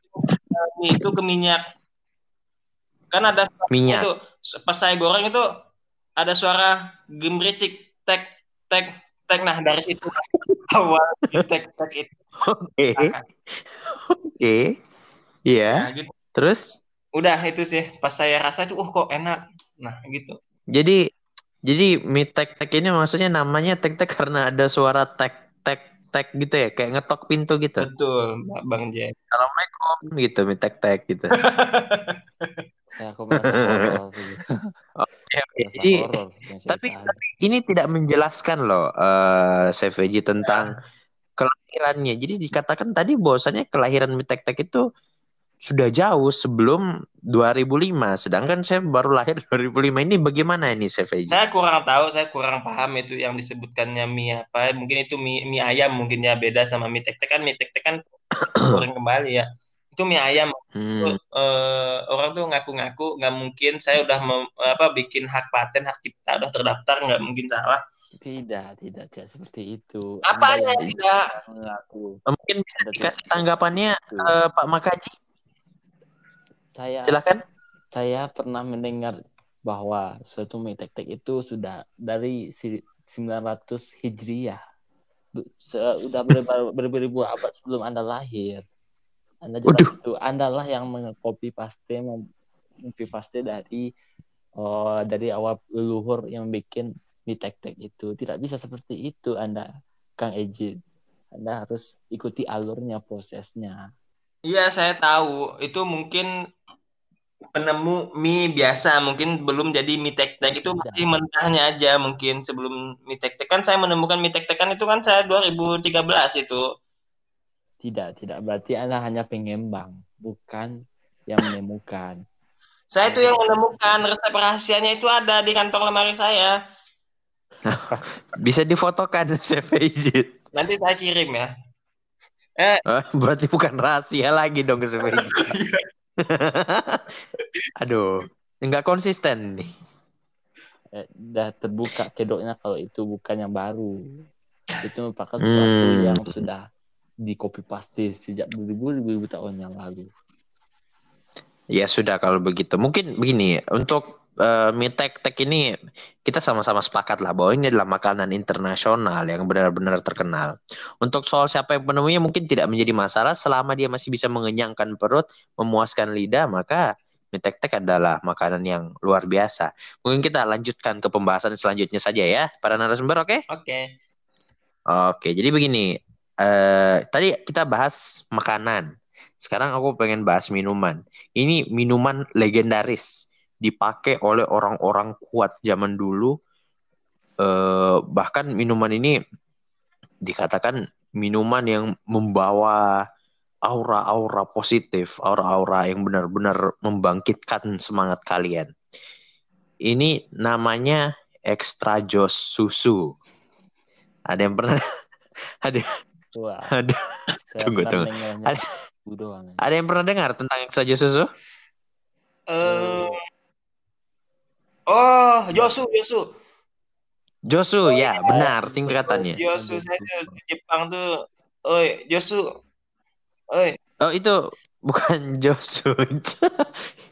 mie itu ke minyak. Kan ada Minyak. itu. Pas saya goreng itu ada suara gemericik, tek, tek, tek. Nah dari situ awal tek, tek itu. Oke. Oke. Iya. Nah, gitu. Terus Udah itu sih. Pas saya rasa tuh, oh kok enak. Nah gitu. jadi jadi mie tek tek ini maksudnya namanya tek tek karena ada suara tek tek tek gitu ya, kayak ngetok pintu gitu. Betul, Bang Jack. Assalamualaikum gitu mie tek tek gitu. Ya, aku merasa. Oke, oke. Merasa Jadi tapi tapi ini tidak menjelaskan loh eh CVJ tentang kelahirannya. Jadi dikatakan tadi bahwasannya kelahiran mie tek tek itu sudah jauh sebelum 2005, sedangkan saya baru lahir 2005. Ini bagaimana ini CVJ? Saya kurang tahu, saya kurang paham itu yang disebutkannya mie apa. Mungkin itu mie, mie ayam mungkin ya beda sama mie tek tek kan mie tek tek kan goreng kembali ya. Itu mie ayam. Hmm. Eh, orang tuh ngaku-ngaku nggak mungkin saya udah mem- apa bikin hak paten, hak cipta udah terdaftar nggak mungkin salah. Tidak, tidak, tidak seperti itu. Anda yang tidak? mengaku. Mungkin bisa dikasih tanggapannya eh, Pak Makaji. Saya Silakan. saya pernah mendengar bahwa suatu mie tek tek itu sudah dari si- 900 Hijriah. Sudah ber- beribu-ribu abad sebelum Anda lahir. Anda jelas Waduh. itu. Anda lah yang mengcopy paste mengcopy paste dari oh, dari awal leluhur yang bikin mie tek tek itu. Tidak bisa seperti itu Anda, Kang Ejid. Anda harus ikuti alurnya, prosesnya. Iya, saya tahu. Itu mungkin penemu mie biasa, mungkin belum jadi mie tek tek itu masih mentahnya aja mungkin sebelum mie tek tek kan saya menemukan mie tek tek kan itu kan saya 2013 itu. Tidak, tidak. Berarti Anda hanya pengembang, bukan yang menemukan. Saya itu yang menemukan resep rahasianya itu ada di kantong lemari saya. Bisa difotokan CVJ. Nanti saya kirim ya. Oh, berarti bukan rahasia lagi dong CVJ. Aduh, nggak konsisten nih. Eh, udah terbuka kedoknya kalau itu bukan yang baru. Itu merupakan sesuatu Hmm. yang sudah di copy paste sejak beribu-ribu tahun yang lalu. Ya sudah kalau begitu. Mungkin begini, untuk eh, mie tek tek ini kita sama-sama sepakat lah bahwa ini adalah makanan internasional yang benar-benar terkenal. Untuk soal siapa yang penemunya mungkin tidak menjadi masalah selama dia masih bisa mengenyangkan perut, memuaskan lidah, maka mie tek tek adalah makanan yang luar biasa. Mungkin kita lanjutkan ke pembahasan selanjutnya saja ya, para narasumber, oke? Oke. Oke, jadi begini. Eh, tadi kita bahas makanan. Sekarang aku pengen bahas minuman. Ini minuman legendaris, dipakai oleh orang-orang kuat zaman dulu. Eh, bahkan minuman ini dikatakan minuman yang membawa aura-aura positif, aura-aura yang benar-benar membangkitkan semangat kalian. Ini namanya extra jos susu. Ada yang pernah ada Wah, Aduh, saya Tunggu, tunggu. Ada- ada yang pernah dengar tentang extra susu? Eh, oh, Josu, Josu. Josu, ya, iya. benar singkatannya. Josu saya tuh di Jepang tuh. Oi, Josu. Oi, Oh, itu bukan Josu.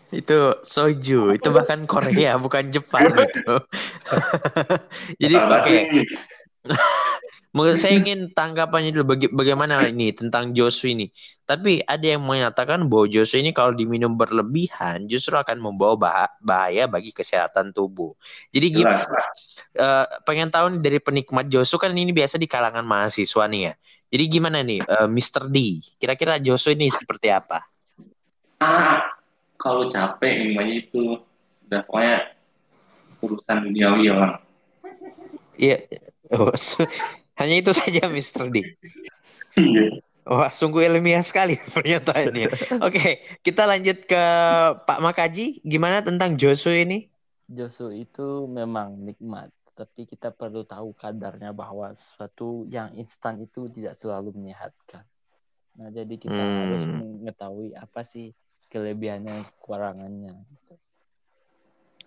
itu soju. Itu bahkan Korea, bukan Jepang itu. Jadi oke, Mungkin saya ingin tanggapannya dulu baga- bagaimana ini tentang Josu ini. Tapi ada yang menyatakan bahwa Josu ini kalau diminum berlebihan justru akan membawa bah- bahaya bagi kesehatan tubuh. Jadi gimana? Jelas. eh, pengen tahu nih dari penikmat Josu kan ini biasa di kalangan mahasiswa nih ya. Jadi gimana nih eh, Mr. D? Kira-kira Josu ini seperti apa? Ah, kalau capek minumannya itu udah pokoknya urusan duniawi ya bang. Iya. Oh, su- hanya itu saja Mr. D. Iya. Wah, sungguh ilmiah sekali pernyataannya. Oke, kita lanjut ke Pak Makaji. Gimana tentang Josu ini? Josu itu memang nikmat, tapi kita perlu tahu kadarnya bahwa sesuatu yang instan itu tidak selalu menyehatkan. Nah, jadi kita Hmm. harus mengetahui apa sih kelebihannya, kekurangannya.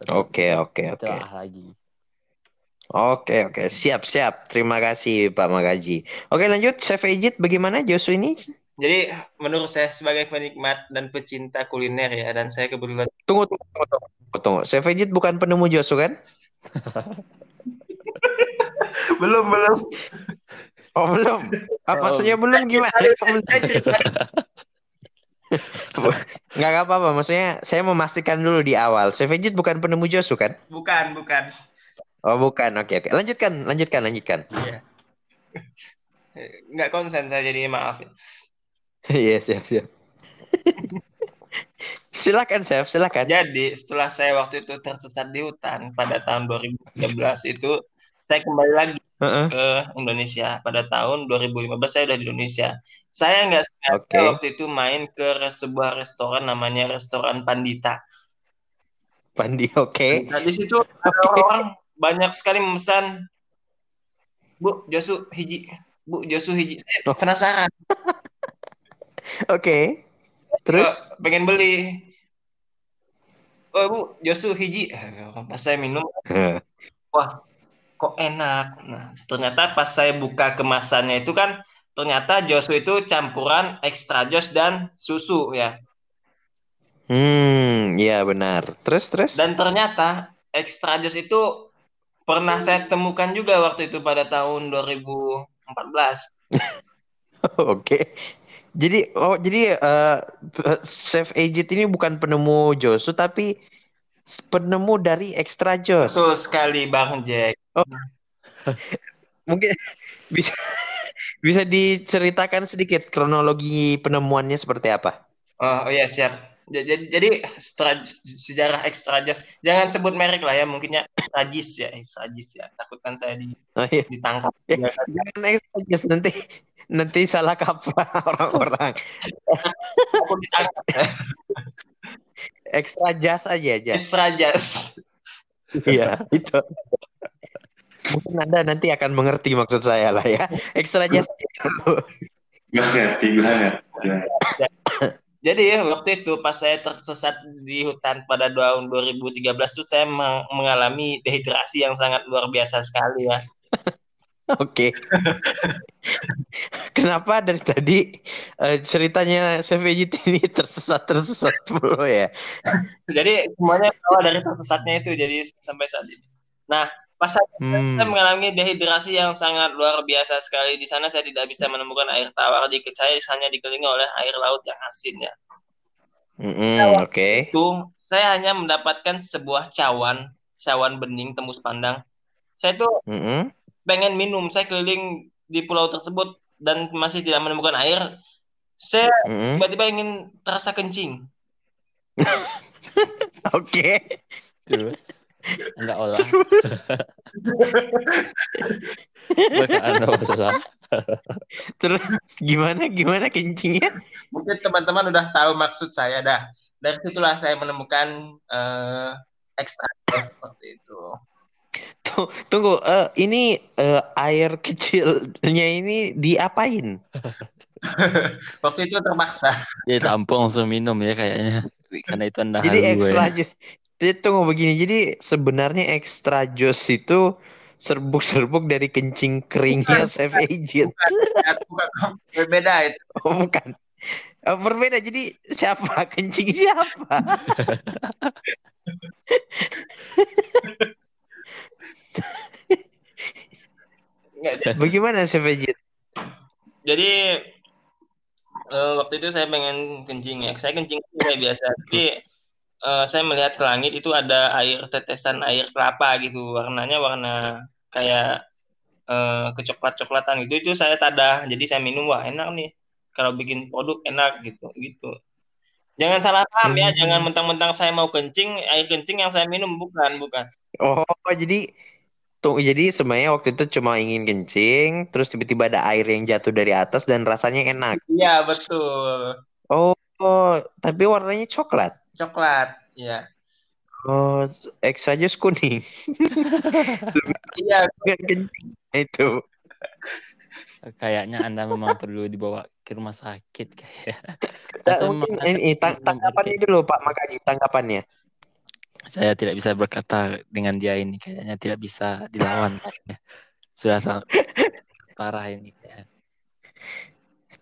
Oke, kita oke, oke. lagi. Oke, oke. Siap, siap. Terima kasih Pak Makaji. Oke, lanjut. Chef Ejit, bagaimana Josu ini? jadi menurut saya sebagai penikmat dan pecinta kuliner ya, dan saya kebetulan Tunggu, tunggu, tunggu. tunggu, tunggu. Chef Ejit bukan penemu Josu kan? belum belum. Oh, belum. Oh. maksudnya belum gimana? Kamu- Saya cerita Nggak apa-apa. Maksudnya saya memastikan dulu di awal. Chef Ejit bukan penemu Josu kan? bukan bukan. Oh, bukan. Oke, oke. Lanjutkan, lanjutkan, lanjutkan. Iya. Nggak konsen saya jadi maaf. ya. Iya, siap, siap. silakan, Chef. Silakan. Jadi setelah saya waktu itu tersesat di hutan pada tahun 2013 itu saya kembali lagi Heeh. ke Indonesia pada tahun 2015 saya udah di Indonesia. Saya nggak sengaja Oke. waktu itu main ke sebuah restoran namanya restoran Pandita. Pandi, oke. Nah di situ ada orang banyak sekali memesan Bu Josu hiji, Bu Josu hiji. Saya Oh. penasaran, Oke. Terus? eh, pengen beli. Oh Bu Josu hiji. Eh, Pas saya minum, wah kok enak. Nah ternyata pas saya buka kemasannya itu kan ternyata Josu itu campuran extra jos dan susu ya. Hmm, iya benar. Terus, terus? Dan ternyata extra jos itu pernah saya temukan juga waktu itu pada tahun 2014. Oke. Jadi oh jadi eh, Chef Ejit ini bukan penemu Josu tapi penemu dari Extra Jos. Betul sekali Bang Jack. Mungkin bisa bisa diceritakan sedikit kronologi penemuannya seperti apa? Oh, oh iya siap. Jadi, jadi stra- sejarah extra jos. Jangan sebut merek lah ya, mungkinnya Rajis ya, Rajis ya. Takutkan saya di- Oh, iya. ditangkap. Jangan Extra Jos nanti nanti salah kaprah orang-orang. Extra Jas aja aja. Extra jos. Iya, itu. Mungkin Anda nanti akan mengerti maksud saya lah ya. Extra Jas itu. Gak ngerti gue nggak. Jadi ya waktu itu pas saya tersesat di hutan pada tahun 2013 tuh saya meng- mengalami dehidrasi yang sangat luar biasa sekali ya. Oke. Kenapa dari tadi eh, ceritanya Ejit ini tersesat-tersesat mulu ya? Jadi semuanya awal dari tersesatnya itu jadi sampai saat ini. Nah, pas saya, Hmm. saya mengalami dehidrasi yang sangat luar biasa sekali di sana saya tidak bisa menemukan air tawar di saya hanya dikelilingi oleh air laut yang asin ya. Mm-mm, Oke. Itu saya hanya mendapatkan sebuah cawan, cawan bening tembus pandang. Saya tuh Mm-mm. pengen minum, saya keliling di pulau tersebut dan masih tidak menemukan air. Saya tiba-tiba ingin terasa kencing. Oke. Terus Anda olah. Olah. Terus gimana gimana kencingnya? Mungkin teman-teman udah tahu maksud saya dah. Dari situlah saya menemukan eh ekstra seperti itu. Tunggu, eh, ini eh, air kecilnya ini diapain? Waktu itu terpaksa. Ya tampung langsung minum ya kayaknya. Karena itu anda Jadi halu ekstra ya. jus. Jadi tunggu begini. Jadi sebenarnya ekstra jus itu serbuk-serbuk dari kencing keringnya Chef Agent. Ya, bukan, berbeda itu. Oh, bukan. Oh, berbeda. Jadi siapa kencing siapa? Bagaimana Chef Agent? Jadi eh, waktu itu saya pengen kencing ya. Saya kencing kayak biasa, tapi eh, saya melihat ke langit itu ada air tetesan air kelapa gitu, warnanya warna kayak eh, kecoklat-coklatan gitu. Itu saya tadah, jadi saya minum wah enak nih. Kalau bikin produk enak gitu, gitu. Jangan salah paham ya, Hmm. jangan mentang-mentang saya mau kencing, air kencing yang saya minum bukan, bukan. Oh, jadi tuh jadi sebenarnya waktu itu cuma ingin kencing, terus tiba-tiba ada air yang jatuh dari atas dan rasanya enak. Iya betul, Oh, oh, tapi warnanya coklat. Coklat, ya. Oh, X aja kuning. Iya, Nggak kencing. Itu. Kayaknya anda memang perlu dibawa ke rumah sakit kayak. Nah, Atau mungkin ini tang- minum air tanggapannya dulu Pak Makadi, tanggapannya. Saya tidak bisa berkata dengan dia ini kayaknya tidak bisa dilawan. Sudah sangat parah ini.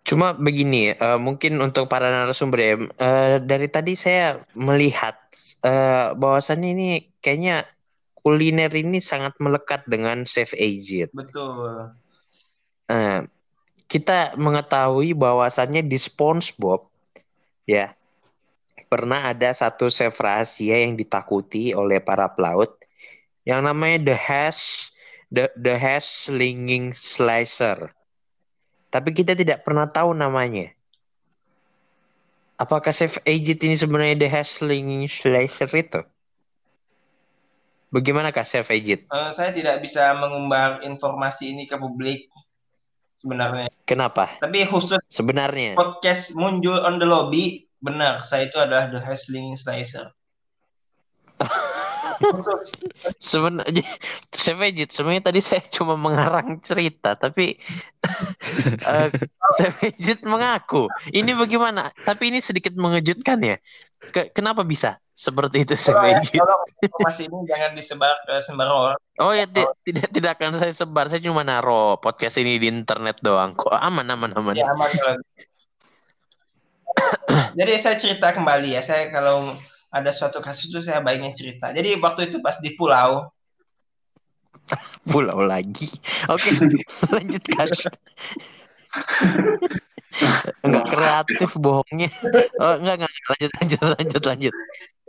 Cuma begini, eh, mungkin untuk para narasumber ya, eh, dari tadi saya melihat eh, bahwasannya ini kayaknya kuliner ini sangat melekat dengan Chef Agent. betul. Eh, kita mengetahui bahwasannya di SpongeBob ya pernah ada satu chef rahasia yang ditakuti oleh para pelaut yang namanya the hash the the hash slinging slicer. Tapi kita tidak pernah tahu namanya. Apakah Chef Agent ini sebenarnya the hash slinging slicer itu? Bagaimanakah Chef Agent? Eh, saya tidak bisa mengumbar informasi ini ke publik sebenarnya. Kenapa? Tapi khusus Sebenarnya. podcast muncul on the lobby, benar, saya itu adalah the Hustling Slicer. Sebenarnya Chef Agent sebenarnya tadi saya cuma mengarang cerita tapi eh, Chef Agent mengaku. Ini bagaimana? Tapi ini sedikit mengejutkan ya. Ke- kenapa bisa seperti itu Chef Tolong, ya, informasi ini jangan disebar ke sembarang orang. oh ya ti- tidak tidak akan saya sebar. Saya cuma naro podcast ini di internet doang kok. Aman aman aman. Ya, aman kalau. Jadi saya cerita kembali ya, saya kalau ada suatu kasus itu saya baiknya cerita. Jadi waktu itu pas di pulau, pulau lagi oke lanjutkan Enggak kreatif bohongnya. Oh, enggak, enggak. Lanjut, lanjut, lanjut, lanjut.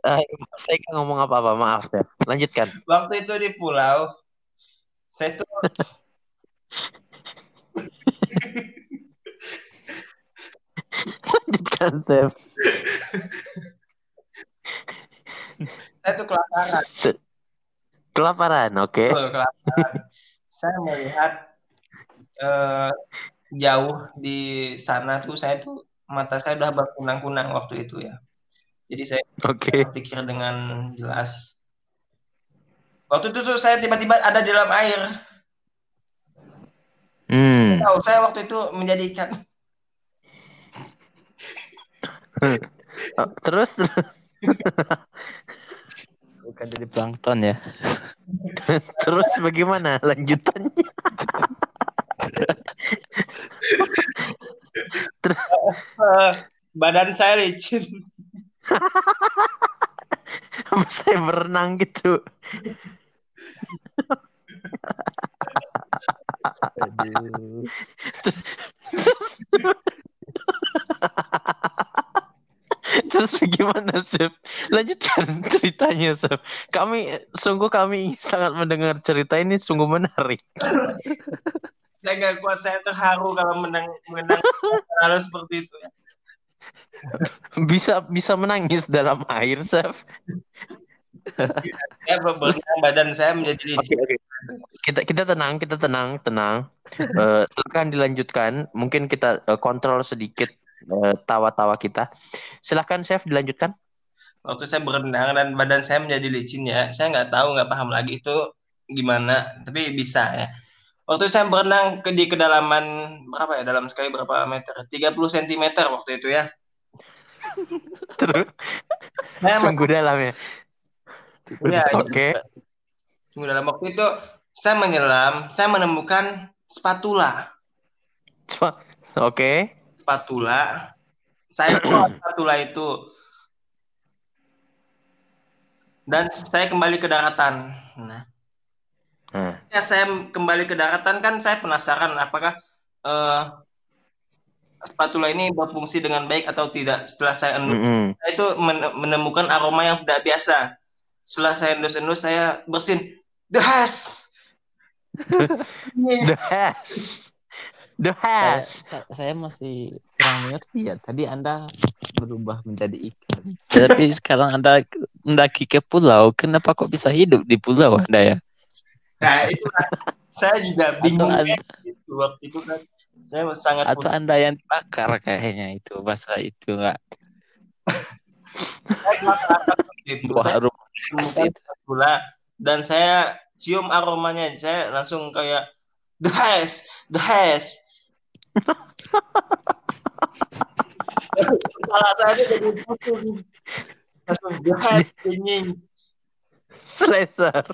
Eh, saya nggak ngomong apa-apa, maaf ya. Lanjutkan. waktu itu di pulau, saya tuh Lanjutkan, Chef. saya tuh kelaparan. Se- Kelaparan, oke. Betul, kelaparan. Saya melihat eh, jauh di sana tuh saya tuh mata saya udah berkunang-kunang waktu itu ya. Jadi saya Oke. pikir dengan jelas. Waktu itu tuh saya tiba-tiba ada di dalam air. Hmm. Tahu saya waktu itu menjadikan Oh, terus, terus, Bukan jadi plankton ya. terus bagaimana lanjutannya? eh, badan saya licin. Saya berenang gitu. Aduh. Terus, terus bagaimana, Chef? Lanjutkan ceritanya, Chef. Kami, sungguh kami sangat mendengar cerita ini sungguh menarik. Saya nggak kuat, saya terharu kalau menang menang hal seperti itu ya. Bisa bisa menangis dalam air. Saya berenang badan saya menjadi Oke, licin. oke. Kita kita tenang, kita tenang, tenang. Eh, silakan dilanjutkan. Mungkin kita eh, kontrol sedikit tawa-tawa kita. Silakan, Chef, dilanjutkan. Waktu saya berenang dan badan saya menjadi licin ya, saya nggak tahu nggak paham lagi itu gimana, tapi bisa ya. Waktu saya berenang ke di kedalaman berapa ya? Dalam sekali berapa meter? 30 cm waktu itu ya. Terus Saya sungguh dalam ya. Ya, Oke. Tunggu dalam waktu itu saya menyelam, saya menemukan spatula. Oke. Spatula. Saya bawa spatula itu. Dan saya kembali ke daratan. Nah, Nah, ya saya kembali ke daratan kan saya penasaran apakah eh, spatula ini berfungsi dengan baik atau tidak. Setelah saya endus, mm-mm. saya itu men- menemukan aroma yang tidak biasa. Setelah saya endus-endus, saya bersin. Das! The hash. Saya, saya masih kurang mengerti ya. Tadi Anda berubah menjadi ikan. Tapi sekarang Anda mendaki ke pulau. Kenapa kok bisa hidup di pulau Anda ya? Nah, itu saya juga bingung Anda, gitu waktu itu kan. Saya sangat atau Anda yang dibakar kayaknya itu bahasa itu nggak gitu. harum dan saya cium aromanya. Saya langsung kayak the hash, the hash. Itu jadi pusing. Langsung hash, dingin. Slasher.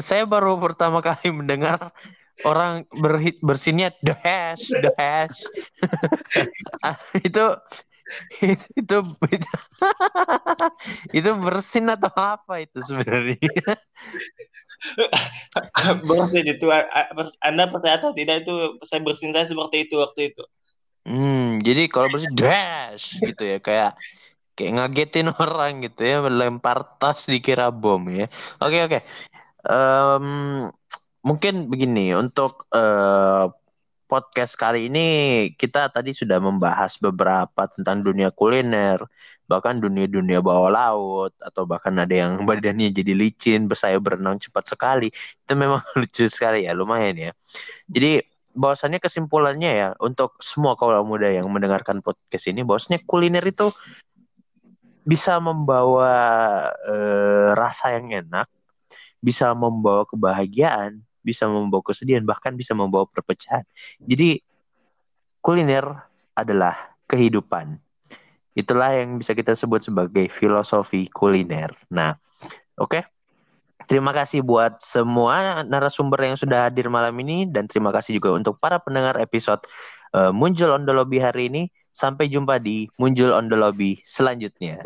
Saya baru pertama kali mendengar orang berhit bersinnya the hash, the hash. Ah, itu itu itu bersin atau apa itu sebenarnya? Bersin itu, Anda percaya atau tidak itu saya bersin saya seperti itu waktu itu. Hmm, jadi kalau bersin dash gitu ya kayak kayak ngagetin orang gitu ya, melempar tas dikira bom ya. Oke oke. Em, mungkin begini untuk eh, podcast kali ini kita tadi sudah membahas beberapa tentang dunia kuliner, bahkan dunia-dunia bawah laut atau bahkan ada yang badannya jadi licin, bersaya berenang cepat sekali. Itu memang lucu sekali ya, lumayan ya. Jadi bahwasannya kesimpulannya ya untuk semua kaula muda yang mendengarkan podcast ini bahwasanya kuliner itu bisa membawa eh, rasa yang enak, bisa membawa kebahagiaan, bisa membawa kesedihan, bahkan bisa membawa perpecahan. Jadi kuliner adalah kehidupan. Itulah yang bisa kita sebut sebagai filosofi kuliner. Nah, oke. Terima kasih buat semua narasumber yang sudah hadir malam ini dan terima kasih juga untuk para pendengar episode eh, Muncul on the Lobby hari ini. Sampai jumpa di Muncul on the Lobby selanjutnya.